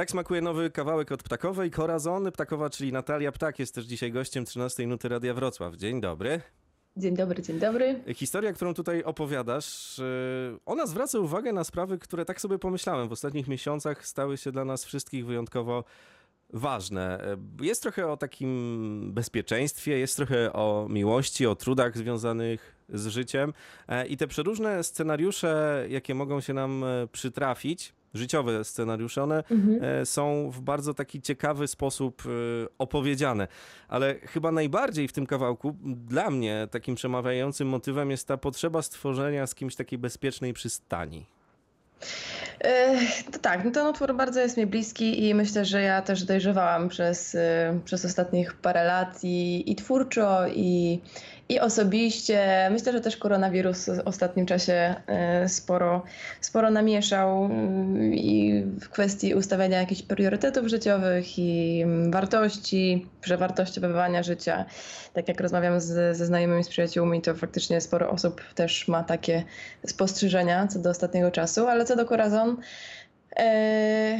Tak smakuje nowy kawałek od Ptakowej. Corazon Ptakowa, czyli Natalia Ptak jest też dzisiaj gościem 13 Nuty Radia Wrocław. Dzień dobry. Dzień dobry, dzień dobry. Historia, którą tutaj opowiadasz, yy, ona zwraca uwagę na sprawy, które tak sobie pomyślałem w ostatnich miesiącach stały się dla nas wszystkich wyjątkowo ważne. Jest trochę o takim bezpieczeństwie, jest trochę o miłości, o trudach związanych z życiem e, i te przeróżne scenariusze, jakie mogą się nam przytrafić, życiowe scenariusze, one mhm. są w bardzo taki ciekawy sposób opowiedziane. Ale chyba najbardziej w tym kawałku dla mnie takim przemawiającym motywem jest ta potrzeba stworzenia z kimś takiej bezpiecznej przystani. To tak, no ten utwór bardzo jest mi bliski i myślę, że ja też dojrzewałam przez, przez ostatnich parę lat i, i twórczo, i, i osobiście. Myślę, że też koronawirus w ostatnim czasie e, sporo, sporo namieszał mm, i w kwestii ustawiania jakichś priorytetów życiowych i mm, wartości, przewartościowywania życia. Tak jak rozmawiam z, ze znajomymi, z przyjaciółmi, to faktycznie sporo osób też ma takie spostrzeżenia co do ostatniego czasu, ale co do Corazon, e,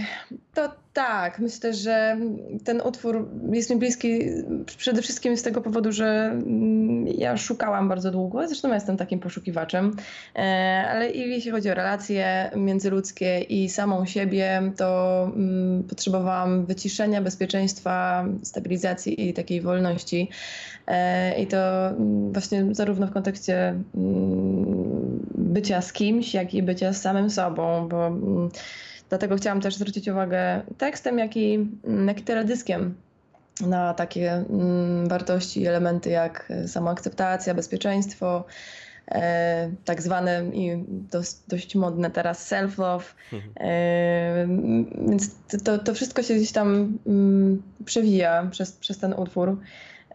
to tak, myślę, że ten utwór jest mi bliski przede wszystkim z tego powodu, że mm, ja szukałam bardzo długo, zresztą jestem takim poszukiwaczem, e, ale jeśli chodzi o relacje międzyludzkie i samą siebie, to mm, potrzebowałam wyciszenia, bezpieczeństwa, stabilizacji i takiej wolności. E, I to mm, właśnie zarówno w kontekście bycia z kimś, jak i bycia z samym sobą, bo Dlatego chciałam też zwrócić uwagę tekstem, jak i, mm, jak i teledyskiem na takie mm, wartości, elementy jak samoakceptacja, bezpieczeństwo, e, tak zwane i dość, dość modne teraz self-love. Mhm. E, więc to, to wszystko się gdzieś tam mm, przewija przez, przez ten utwór.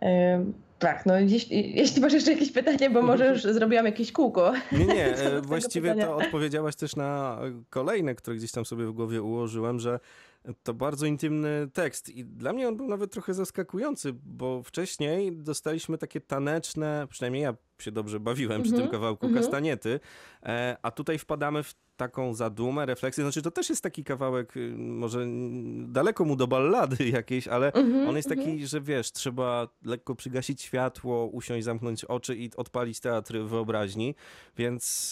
E, tak, no jeśli, jeśli masz jeszcze jakieś pytanie, bo może już zrobiłam jakieś kółko. Nie, nie, e, właściwie to odpowiedziałaś też na kolejne, które gdzieś tam sobie w głowie ułożyłem, że to bardzo intymny tekst i dla mnie on był nawet trochę zaskakujący, bo wcześniej dostaliśmy takie taneczne, przynajmniej ja się dobrze bawiłem przy tym mhm, kawałku mhm. kastaniety, e, a tutaj wpadamy w taką zadumę, refleksję. Znaczy, to też jest taki kawałek, y, może daleko mu do ballady jakiejś, ale mhm, on jest taki, że wiesz, trzeba lekko przygasić światło, usiąść, zamknąć oczy i odpalić teatr wyobraźni, więc...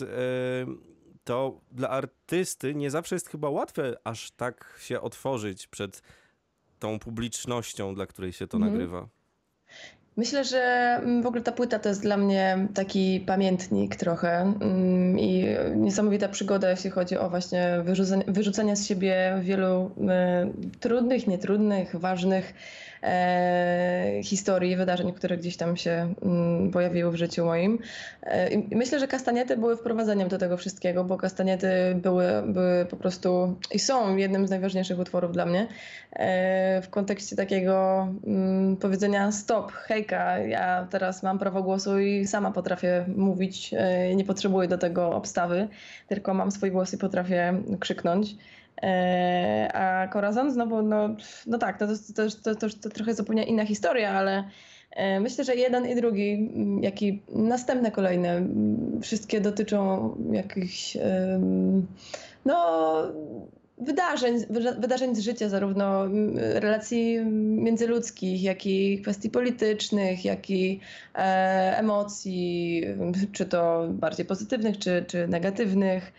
Yy, to dla artysty nie zawsze jest chyba łatwe aż tak się otworzyć przed tą publicznością, dla której się to mhm. nagrywa. Myślę, że mm, w ogóle ta płyta to jest dla mnie taki pamiętnik trochę mm, i niesamowita przygoda, jeśli chodzi o właśnie wyrzucenie, wyrzucenie z siebie wielu y, trudnych, nietrudnych, ważnych historii, wydarzeń, które gdzieś tam się mm, pojawiły w życiu moim. E, myślę, że kastaniety były wprowadzeniem do tego wszystkiego, bo kastaniety były, były po prostu i są jednym z najważniejszych utworów dla mnie e, w kontekście takiego mm, powiedzenia stop, hejka, ja teraz mam prawo głosu i sama potrafię mówić, e, nie potrzebuję do tego obstawy, tylko mam swój głos i potrafię krzyknąć. E, a Corazon znowu, no, no tak, no to, to, to, to, to trochę zupełnie inna historia, ale e, myślę, że jeden i drugi, jak i następne kolejne, wszystkie dotyczą jakichś no, wydarzeń, wydarzeń z życia, zarówno relacji międzyludzkich, jak i kwestii politycznych, jak i e, emocji, czy to bardziej pozytywnych, czy, czy negatywnych.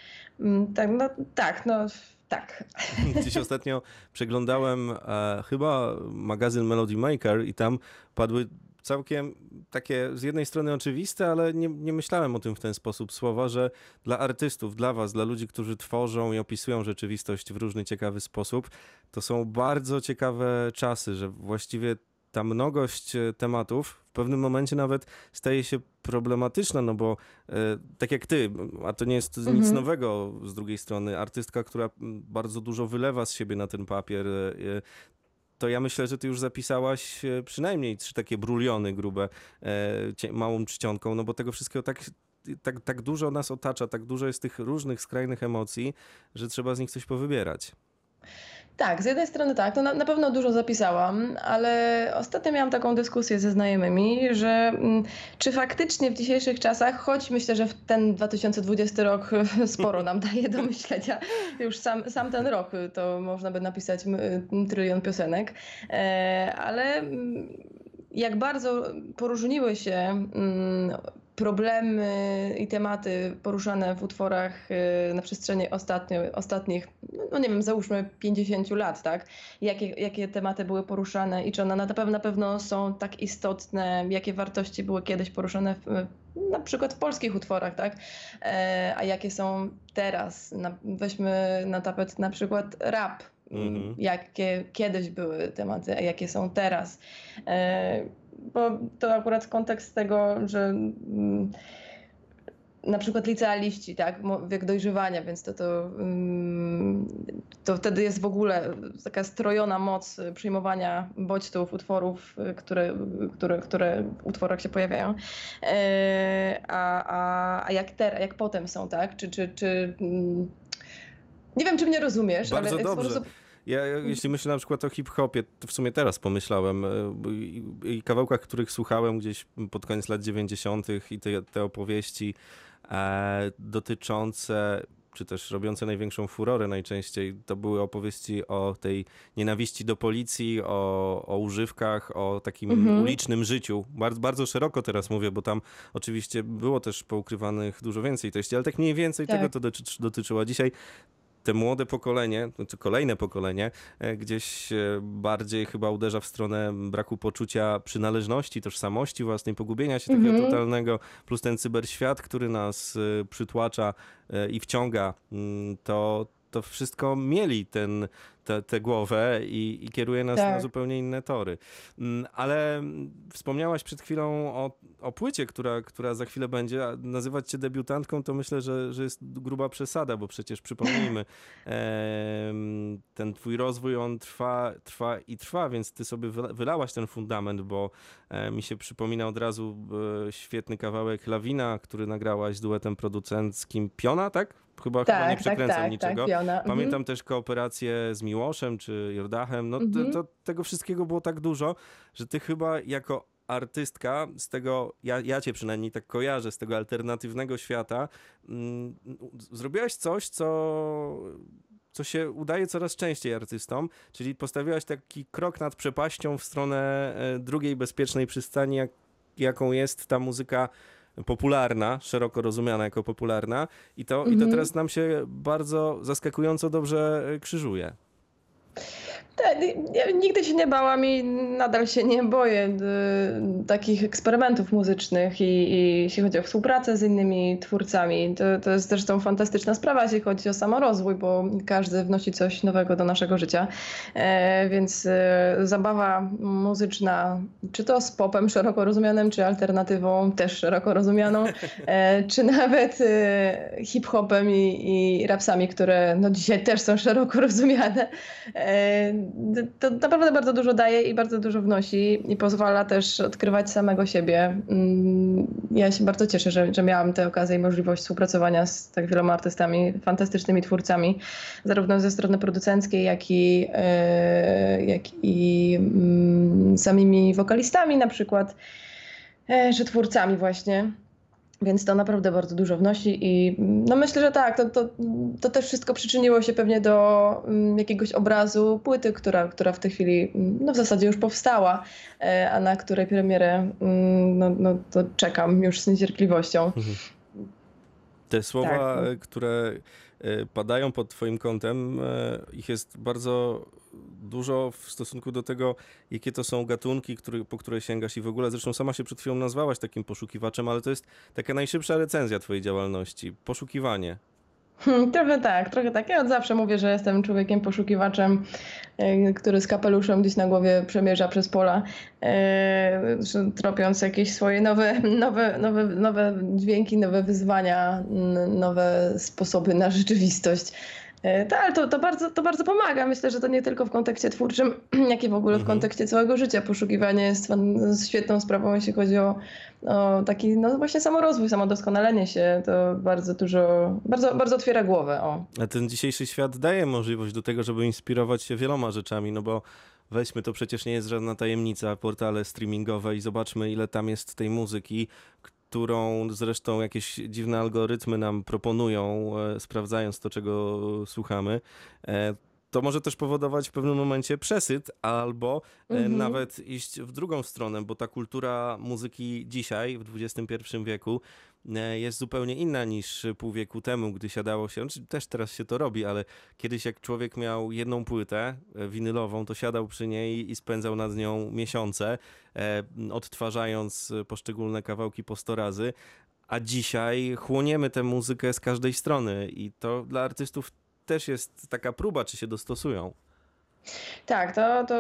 Tak, no, tak, no tak. Dziś ostatnio przeglądałem e, chyba magazyn Melody Maker i tam padły całkiem takie z jednej strony oczywiste, ale nie, nie myślałem o tym w ten sposób słowa, że dla artystów, dla was, dla ludzi, którzy tworzą i opisują rzeczywistość w różny ciekawy sposób, to są bardzo ciekawe czasy, że właściwie ta mnogość e, tematów w pewnym momencie nawet staje się problematyczna, no bo e, tak jak ty, a to nie jest mhm. nic nowego z drugiej strony, artystka, która bardzo dużo wylewa z siebie na ten papier, e, to ja myślę, że ty już zapisałaś przynajmniej trzy takie bruliony grube małą czcionką, no bo tego wszystkiego tak tak, tak dużo nas otacza, tak dużo jest tych różnych skrajnych emocji, że trzeba z nich coś powybierać. Tak, z jednej strony tak, to na, na, pewno dużo zapisałam, ale ostatnio miałam taką dyskusję ze znajomymi, że mm, czy faktycznie w dzisiejszych czasach, choć myślę, że w ten 2020 rok sporo nam daje do myślenia, już sam, sam ten rok to można by napisać trylion piosenek, e, ale mm, jak bardzo poróżniły się mm, problemy i tematy poruszane w utworach y, na przestrzeni ostatnio, ostatnich, no nie wiem, załóżmy 50 lat, tak? Jakie, jakie tematy były poruszane i czy one na pewno, na pewno są tak istotne, jakie wartości były kiedyś poruszane w, na przykład w polskich utworach, tak? E, a jakie są teraz? Weźmy na tapet na przykład rap. Mhm. Jakie kiedyś były tematy, a jakie są teraz. Bo to akurat kontekst tego, że mm, na przykład licealiści, tak, wiek dojrzewania, więc to, to, mm, to wtedy jest w ogóle taka strojona moc przyjmowania bodźców, utworów, które, które, które w utworach się pojawiają. E, a, a, a jak, ter, jak potem są, tak? Czy, czy, czy, mm, nie wiem, czy mnie rozumiesz, Bardzo ale dobrze. Sposób ja, jeśli myślę na przykład o hip-hopie, to w sumie teraz pomyślałem e, i, i kawałkach, których słuchałem gdzieś pod koniec lat 90. i te, te opowieści e, dotyczące czy też robiące największą furorę najczęściej, to były opowieści o tej nienawiści do policji, o, o używkach, o takim mhm. ulicznym życiu. Bardzo, bardzo szeroko teraz mówię, bo tam oczywiście było też poukrywanych dużo więcej treści, ale tak mniej więcej tak. tego to dotyczy, dotyczyło. Dzisiaj te młode pokolenie, znaczy kolejne pokolenie, e, gdzieś e, bardziej chyba uderza w stronę braku poczucia przynależności, tożsamości własnej, pogubienia się takiego mhm. totalnego, plus ten cyberświat, który nas e, przytłacza i wciąga, mm, to, to wszystko mieli ten, tę głowę i, i kieruje nas tak. na zupełnie inne tory. Mm, ale wspomniałaś przed chwilą o, o płycie, która, która za chwilę będzie. Nazywać cię debiutantką to myślę, że, że jest gruba przesada, bo przecież przypomnijmy, ten twój rozwój on trwa, trwa i trwa, więc ty sobie wylałaś ten fundament, bo e, mi się przypomina od razu e, świetny kawałek Lawina, który nagrałaś z duetem producenckim Piona, tak? Chyba, tak, chyba nie tak, przekręcam tak, niczego. Tak, Pamiętam mhm. też kooperację z Miłoszem czy Jordachem. No mhm. to, to, tego wszystkiego było tak dużo, że ty chyba jako artystka z tego, ja, ja cię przynajmniej tak kojarzę, z tego alternatywnego świata, mm, zrobiłaś coś, co co się udaje coraz częściej artystom, czyli postawiłaś taki krok nad przepaścią w stronę e, drugiej bezpiecznej przystani, jak, jaką jest ta muzyka popularna, szeroko rozumiana jako popularna i to, mhm. i to teraz nam się bardzo zaskakująco dobrze krzyżuje. Tak, nigdy się nie bałam i nadal się nie boję y, takich eksperymentów muzycznych i, i jeśli chodzi o współpracę z innymi twórcami. To, to jest zresztą fantastyczna sprawa, jeśli chodzi o samorozwój, bo każdy wnosi coś nowego do naszego życia. E, więc e, zabawa muzyczna, czy to z popem szeroko rozumianym, czy alternatywą też szeroko rozumianą, e, czy nawet e, hip-hopem i, i rapsami, które no, dzisiaj też są szeroko rozumiane e, to naprawdę bardzo dużo daje i bardzo dużo wnosi i pozwala też odkrywać samego siebie. Mm, ja się bardzo cieszę, że, że miałam tę okazję i możliwość współpracowania z tak wieloma artystami, fantastycznymi twórcami, zarówno ze strony producenckiej, jak i, e, jak i mm, samymi wokalistami na przykład, e, że twórcami właśnie. Więc to naprawdę bardzo dużo wnosi i no myślę, że tak, to, to, to też wszystko przyczyniło się pewnie do um, jakiegoś obrazu płyty, która, która w tej chwili no w zasadzie już powstała, e, a na której premierę no, no, to czekam już z niecierpliwością. Mhm. Te słowa, tak. Które padają pod twoim kątem, e, ich jest bardzo dużo w stosunku do tego, jakie to są gatunki, który, po które sięgasz i w ogóle, zresztą sama się przed chwilą nazwałaś takim poszukiwaczem, ale to jest taka najszybsza recenzja twojej działalności, poszukiwanie. Hmm, trochę tak, trochę tak. Ja od zawsze mówię, że jestem człowiekiem poszukiwaczem, e, który z kapeluszem gdzieś na głowie przemierza przez pola, e, tropiąc jakieś swoje nowe, nowe, nowe, nowe dźwięki, nowe wyzwania, nowe sposoby na rzeczywistość. Tak, ale to, to, bardzo, to bardzo pomaga. Myślę, że to nie tylko w kontekście twórczym, jak i w ogóle w mhm. kontekście całego życia. Poszukiwanie jest świetną sprawą, jeśli chodzi o, o taki no właśnie samorozwój, samodoskonalenie się. To bardzo dużo, bardzo, bardzo otwiera głowę. O. A ten dzisiejszy świat daje możliwość do tego, żeby inspirować się wieloma rzeczami, no bo weźmy, to przecież nie jest żadna tajemnica, portale streamingowe i zobaczmy, ile tam jest tej muzyki, którą zresztą jakieś dziwne algorytmy nam proponują, e, sprawdzając to, czego słuchamy. E, to może też powodować w pewnym momencie przesyt, albo e, mhm. nawet iść w drugą stronę, bo ta kultura muzyki dzisiaj, w XXI wieku, jest zupełnie inna niż pół wieku temu, gdy siadało się, znaczy też teraz się to robi, ale kiedyś jak człowiek miał jedną płytę e, winylową, to siadał przy niej i spędzał nad nią miesiące, e, odtwarzając poszczególne kawałki po sto razy, a dzisiaj chłoniemy tę muzykę z każdej strony i to dla artystów też jest taka próba, czy się dostosują. Tak, to, to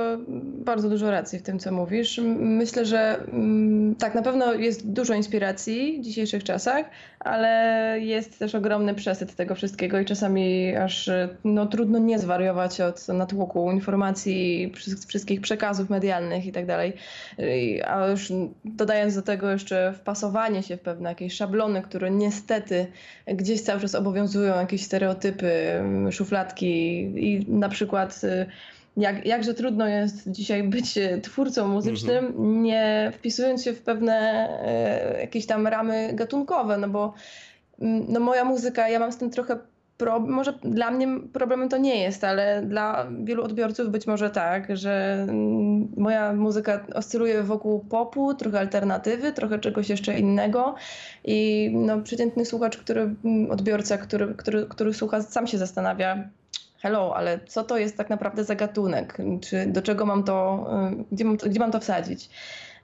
bardzo dużo racji w tym, co mówisz. Myślę, że mm, tak, na pewno jest dużo inspiracji w dzisiejszych czasach, ale jest też ogromny przesyt tego wszystkiego i czasami aż no, trudno nie zwariować od natłoku informacji, wszystkich przekazów medialnych i tak dalej. A już dodając do tego jeszcze wpasowanie się w pewne jakieś szablony, które niestety gdzieś cały czas obowiązują, jakieś stereotypy, szufladki i na przykład jak, jakże trudno jest dzisiaj być e, twórcą muzycznym, mhm. nie wpisując się w pewne e, jakieś tam ramy gatunkowe, no bo mm, no moja muzyka, ja mam z tym trochę problem, może dla mnie problemem to nie jest, ale dla wielu odbiorców być może tak, że mm, moja muzyka oscyluje wokół popu, trochę alternatywy, trochę czegoś jeszcze innego i no, przeciętny słuchacz, który, mm, odbiorca, który, który, który słucha, sam się zastanawia, hello, ale co to jest tak naprawdę za gatunek? Czy do czego mam to, y, gdzie mam to, gdzie mam to wsadzić?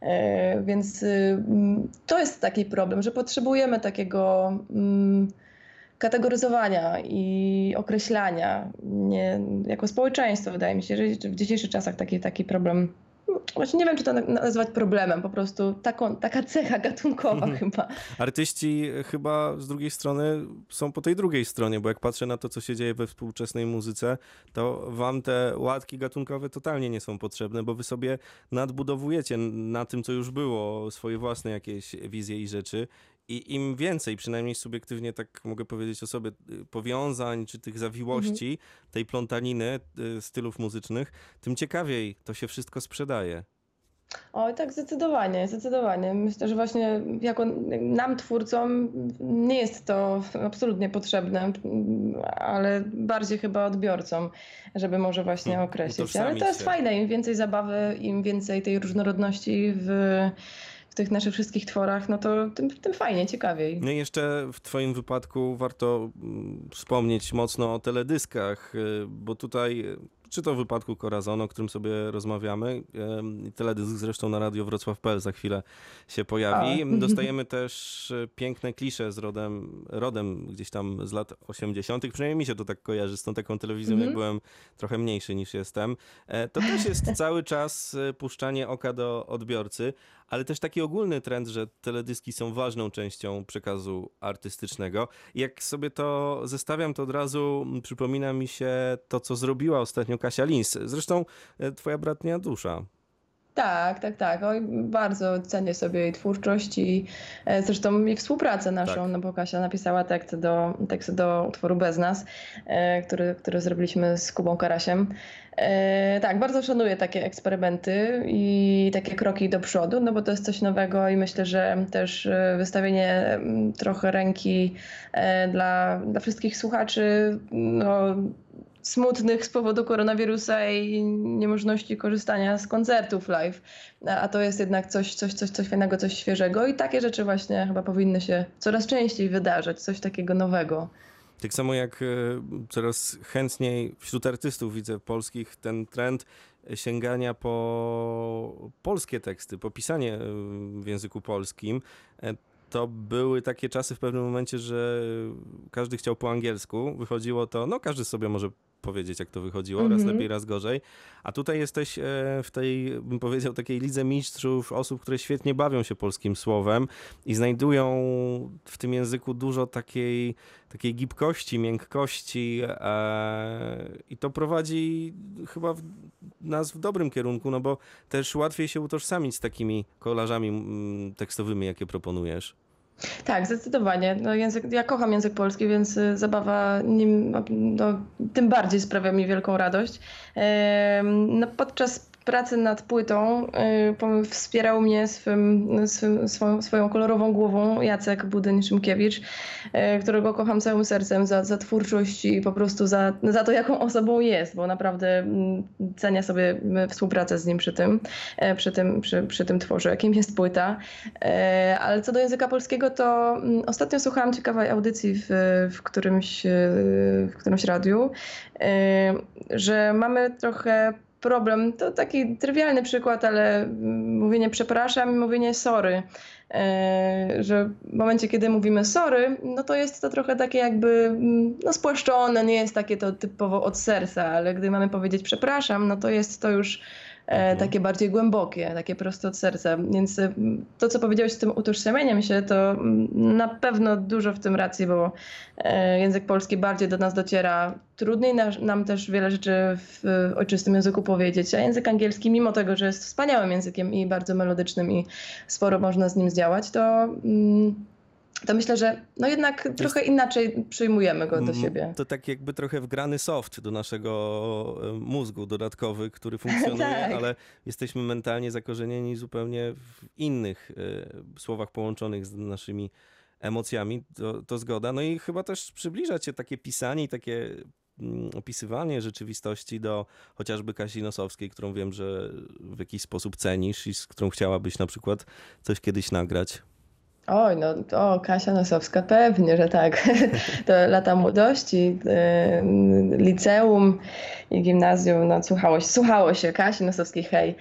Y, więc y, to jest taki problem, że potrzebujemy takiego mm, kategoryzowania i określania. Nie, jako społeczeństwo wydaje mi się, że w dzisiejszych czasach taki, taki problem Właśnie nie wiem, czy to nazwać problemem, po prostu taką, taka cecha gatunkowa mhm. chyba. Artyści chyba z drugiej strony są po tej drugiej stronie, bo jak patrzę na to, co się dzieje we współczesnej muzyce, to wam te łatki gatunkowe totalnie nie są potrzebne, bo wy sobie nadbudowujecie na tym, co już było, swoje własne jakieś wizje i rzeczy i im więcej, przynajmniej subiektywnie tak mogę powiedzieć o sobie, y, powiązań czy tych zawiłości, mhm. tej plątaniny y, stylów muzycznych, tym ciekawiej to się wszystko sprzedaje. Oj, tak, zdecydowanie, zdecydowanie. Myślę, że właśnie jako nam, twórcom, nie jest to absolutnie potrzebne, ale bardziej chyba odbiorcom, żeby może właśnie hmm, określić. Ale to jest się. fajne, im więcej zabawy, im więcej tej różnorodności w w tych naszych wszystkich tworach, no to tym, tym fajnie, ciekawiej. No i jeszcze w twoim wypadku warto mm, wspomnieć mocno o teledyskach, y, bo tutaj czy to w wypadku Corazon, o którym sobie rozmawiamy. Teledysk zresztą na Radio Wrocław.pl za chwilę się pojawi. A. Dostajemy też e, piękne klisze z rodem, rodem gdzieś tam z lat 80. Przynajmniej mi się to tak kojarzy z tą taką telewizją, jak mhm. byłem trochę mniejszy niż jestem. E, to też jest cały czas e, puszczanie oka do odbiorcy, ale też taki ogólny trend, że teledyski są ważną częścią przekazu artystycznego. Jak sobie to zestawiam, to od razu przypomina mi się to, co zrobiła ostatnio Kasia Lins. Zresztą e, twoja bratnia dusza. Tak, tak, tak. Oj, bardzo cenię sobie jej twórczość i e, zresztą jej współpracę naszą, tak. no bo Kasia napisała tekst do, tekst do utworu Bez nas, e, który, który zrobiliśmy z Kubą Karasiem. Tak, bardzo szanuję takie eksperymenty i takie kroki do przodu, no bo to jest coś nowego i myślę, że też wystawienie trochę ręki dla, dla wszystkich słuchaczy, no, smutnych z powodu koronawirusa i niemożności korzystania z koncertów live. A to jest jednak coś, coś, coś, coś fajnego, coś świeżego i takie rzeczy właśnie chyba powinny się coraz częściej wydarzać, coś takiego nowego. Tak samo jak e, coraz chętniej wśród artystów widzę polskich ten trend sięgania po polskie teksty, po pisanie e, w języku polskim. E, to były takie czasy w pewnym momencie, że każdy chciał po angielsku. Wychodziło to, no każdy sobie może powiedzieć, jak to wychodziło, raz Mhm. lepiej, raz gorzej. A tutaj jesteś e, w tej, bym powiedział, takiej lidze mistrzów, osób, które świetnie bawią się polskim słowem i znajdują w tym języku dużo takiej, takiej gibkości, miękkości e, i to prowadzi chyba w, nas w dobrym kierunku, no bo też łatwiej się utożsamić z takimi kolarzami mm, tekstowymi, jakie proponujesz. Tak, zdecydowanie. No, język, ja kocham język polski, więc y, zabawa nim no, tym bardziej sprawia mi wielką radość. No, podczas pracy nad płytą y, wspierał mnie swym, swym, swoją, swoją kolorową głową Jacek Budyń-Szymkiewicz, y, którego kocham całym sercem za, za twórczość i po prostu za, za to, jaką osobą jest, bo naprawdę mm, cenię sobie y, współpracę z nim przy tym, przy tym, przy, przy tym tworze, jakim jest płyta. Ale co do języka polskiego, to mm, ostatnio słuchałam ciekawej audycji w, w, którymś, w którymś radiu, że mamy trochę problem, to taki trywialny przykład, ale mówienie przepraszam i mówienie sorry. E, Że w momencie, kiedy mówimy sorry, no to jest to trochę takie jakby mm, no spłaszczone, nie jest takie to typowo od serca, ale gdy mamy powiedzieć przepraszam, no to jest to już Mhm. takie bardziej głębokie, takie prosto od serca. Więc e, to, co powiedziałeś z tym utożsamianiem się, to mm, na pewno dużo w tym racji, bo e, język polski bardziej do nas dociera. Trudniej nam też wiele rzeczy w ojczystym języku powiedzieć, a język angielski, mimo tego, że jest wspaniałym językiem i bardzo melodycznym i sporo można z nim zdziałać, to, mm, to myślę, że no jednak trochę inaczej przyjmujemy go do Mm, siebie. To tak jakby trochę wgrany soft do naszego e, mózgu dodatkowy, który funkcjonuje, Tak. ale jesteśmy mentalnie zakorzenieni zupełnie w innych e, słowach połączonych z naszymi emocjami, to, to zgoda. No i chyba też przybliża cię takie pisanie i takie mm, opisywanie rzeczywistości do chociażby Kasi Nosowskiej, którą wiem, że w jakiś sposób cenisz i z którą chciałabyś na przykład coś kiedyś nagrać. Oj, no o, Kasia Nosowska, pewnie, że tak. To lata młodości, y, liceum i gimnazjum, no słuchało się, słuchało się Kasi Nosowskiej, hej.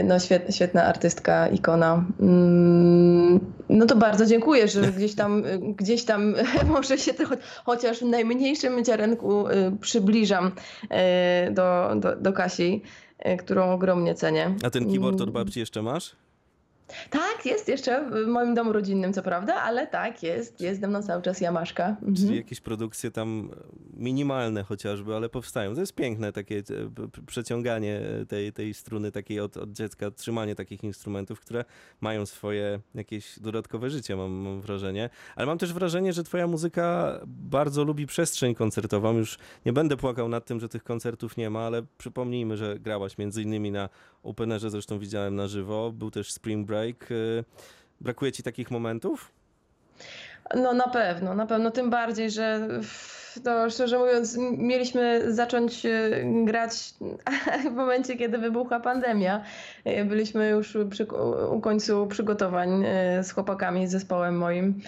Y, No świet, świetna artystka, ikona. Mm, No to bardzo dziękuję, że gdzieś tam, y, gdzieś tam może się to cho- chociaż w najmniejszym ziarenku przybliżam do, do, do Kasi, którą ogromnie cenię. A ten keyboard od Mm. babci jeszcze masz? Tak, jest jeszcze w moim domu rodzinnym, co prawda, ale tak, jest, jest ze mną cały czas Jamaszka. Mhm. Czyli jakieś produkcje tam minimalne chociażby, ale powstają. To jest piękne takie e, przeciąganie tej, tej struny takiej od, od dziecka, trzymanie takich instrumentów, które mają swoje jakieś dodatkowe życie, mam, mam wrażenie. Ale mam też wrażenie, że twoja muzyka bardzo lubi przestrzeń koncertową. Już nie będę płakał nad tym, że tych koncertów nie ma, ale przypomnijmy, że grałaś między innymi na Openerze, zresztą widziałem na żywo, był też Spring Break. E, Brakuje ci takich momentów? No na pewno, na pewno, tym bardziej, że to szczerze mówiąc mieliśmy zacząć e, grać w momencie, kiedy wybuchła pandemia. E, Byliśmy już przy, u końcu przygotowań z chłopakami, z zespołem moim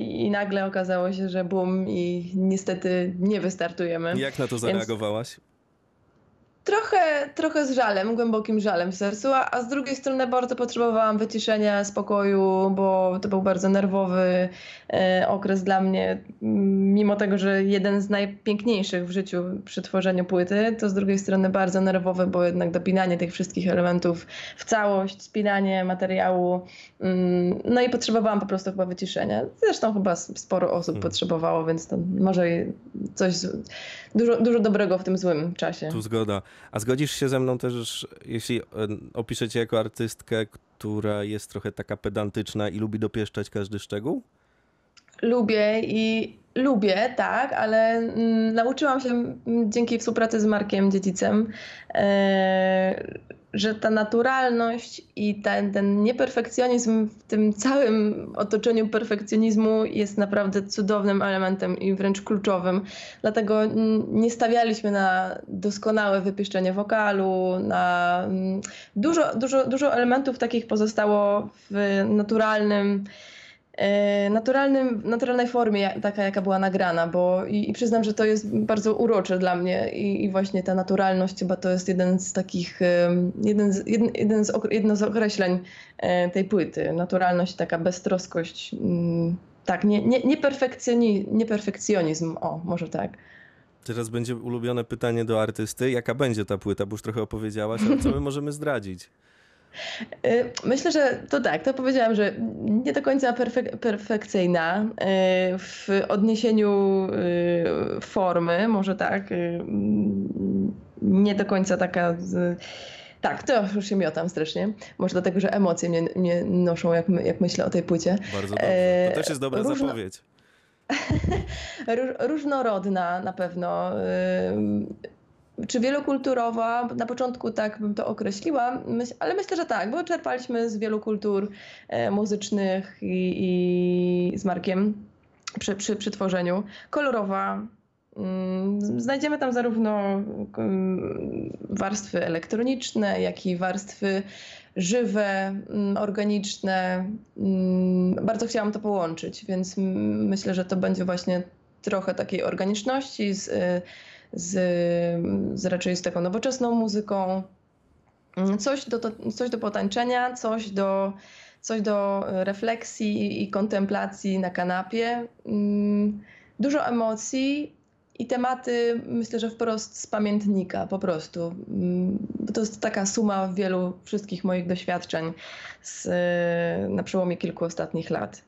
i nagle okazało się, że boom i niestety nie wystartujemy. Jak na to zareagowałaś? Trochę, trochę z żalem, głębokim żalem w sercu, a, a z drugiej strony bardzo potrzebowałam wyciszenia, spokoju, bo to był bardzo nerwowy e, okres dla mnie. Mimo tego, że jeden z najpiękniejszych w życiu przy tworzeniu płyty, to z drugiej strony bardzo nerwowy, bo jednak dopinanie tych wszystkich elementów w całość, spinanie materiału. mm, No i potrzebowałam po prostu chyba wyciszenia. Zresztą chyba sporo osób Hmm. potrzebowało, więc to może coś, dużo, dużo dobrego w tym złym czasie. Tu zgoda. A zgodzisz się ze mną też, jeśli e, opiszę cię jako artystkę, która jest trochę taka pedantyczna i lubi dopieszczać każdy szczegół? Lubię i lubię, tak, ale mm, nauczyłam się dzięki współpracy z Markiem Dziedzicem, e, że ta naturalność i ten, ten nieperfekcjonizm w tym całym otoczeniu perfekcjonizmu jest naprawdę cudownym elementem i wręcz kluczowym. Dlatego nie stawialiśmy na doskonałe wypieszczenie wokalu, na mm, dużo, dużo, dużo elementów takich pozostało w naturalnym naturalnym, naturalnej formie, taka jaka była nagrana, bo i, i przyznam, że to jest bardzo urocze dla mnie i, i właśnie ta naturalność chyba to jest jeden z takich, jeden z, jeden, jeden z, jedno z określeń e, tej płyty. Naturalność, taka beztroskość, mm, tak, nie, nie, nieperfekcjoni, nieperfekcjonizm, o, może tak. Teraz będzie ulubione pytanie do artysty. Jaka będzie ta płyta? Bo już trochę opowiedziałaś, ale co my możemy zdradzić? Y, myślę, że to tak, to powiedziałam, że nie do końca perfek perfekcyjna y, w odniesieniu y, formy, może tak, nie do końca taka. Tak, to już się miotam strasznie. Może dlatego, że emocje mnie, mnie noszą, jak, jak myślę o tej płycie. Bardzo dobrze. To też jest dobra Różno... zapowiedź. Różnorodna na pewno czy wielokulturowa? Na początku tak bym to określiła, ale myślę, że tak, bo czerpaliśmy z wielu kultur e, muzycznych i, i z Markiem przy, przy, przy tworzeniu. Kolorowa. Mm, znajdziemy tam zarówno mm, warstwy elektroniczne, jak i warstwy żywe, mm, organiczne. Bardzo chciałam to połączyć, więc myślę, że to będzie właśnie trochę takiej organiczności z z, z raczej z taką nowoczesną muzyką. Mm, coś do, coś do potańczenia, coś do, coś do refleksji i kontemplacji na kanapie. Mm, dużo emocji i tematy, myślę, że wprost z pamiętnika po prostu. Mm, to jest taka suma wielu wszystkich moich doświadczeń z, na przełomie kilku ostatnich lat.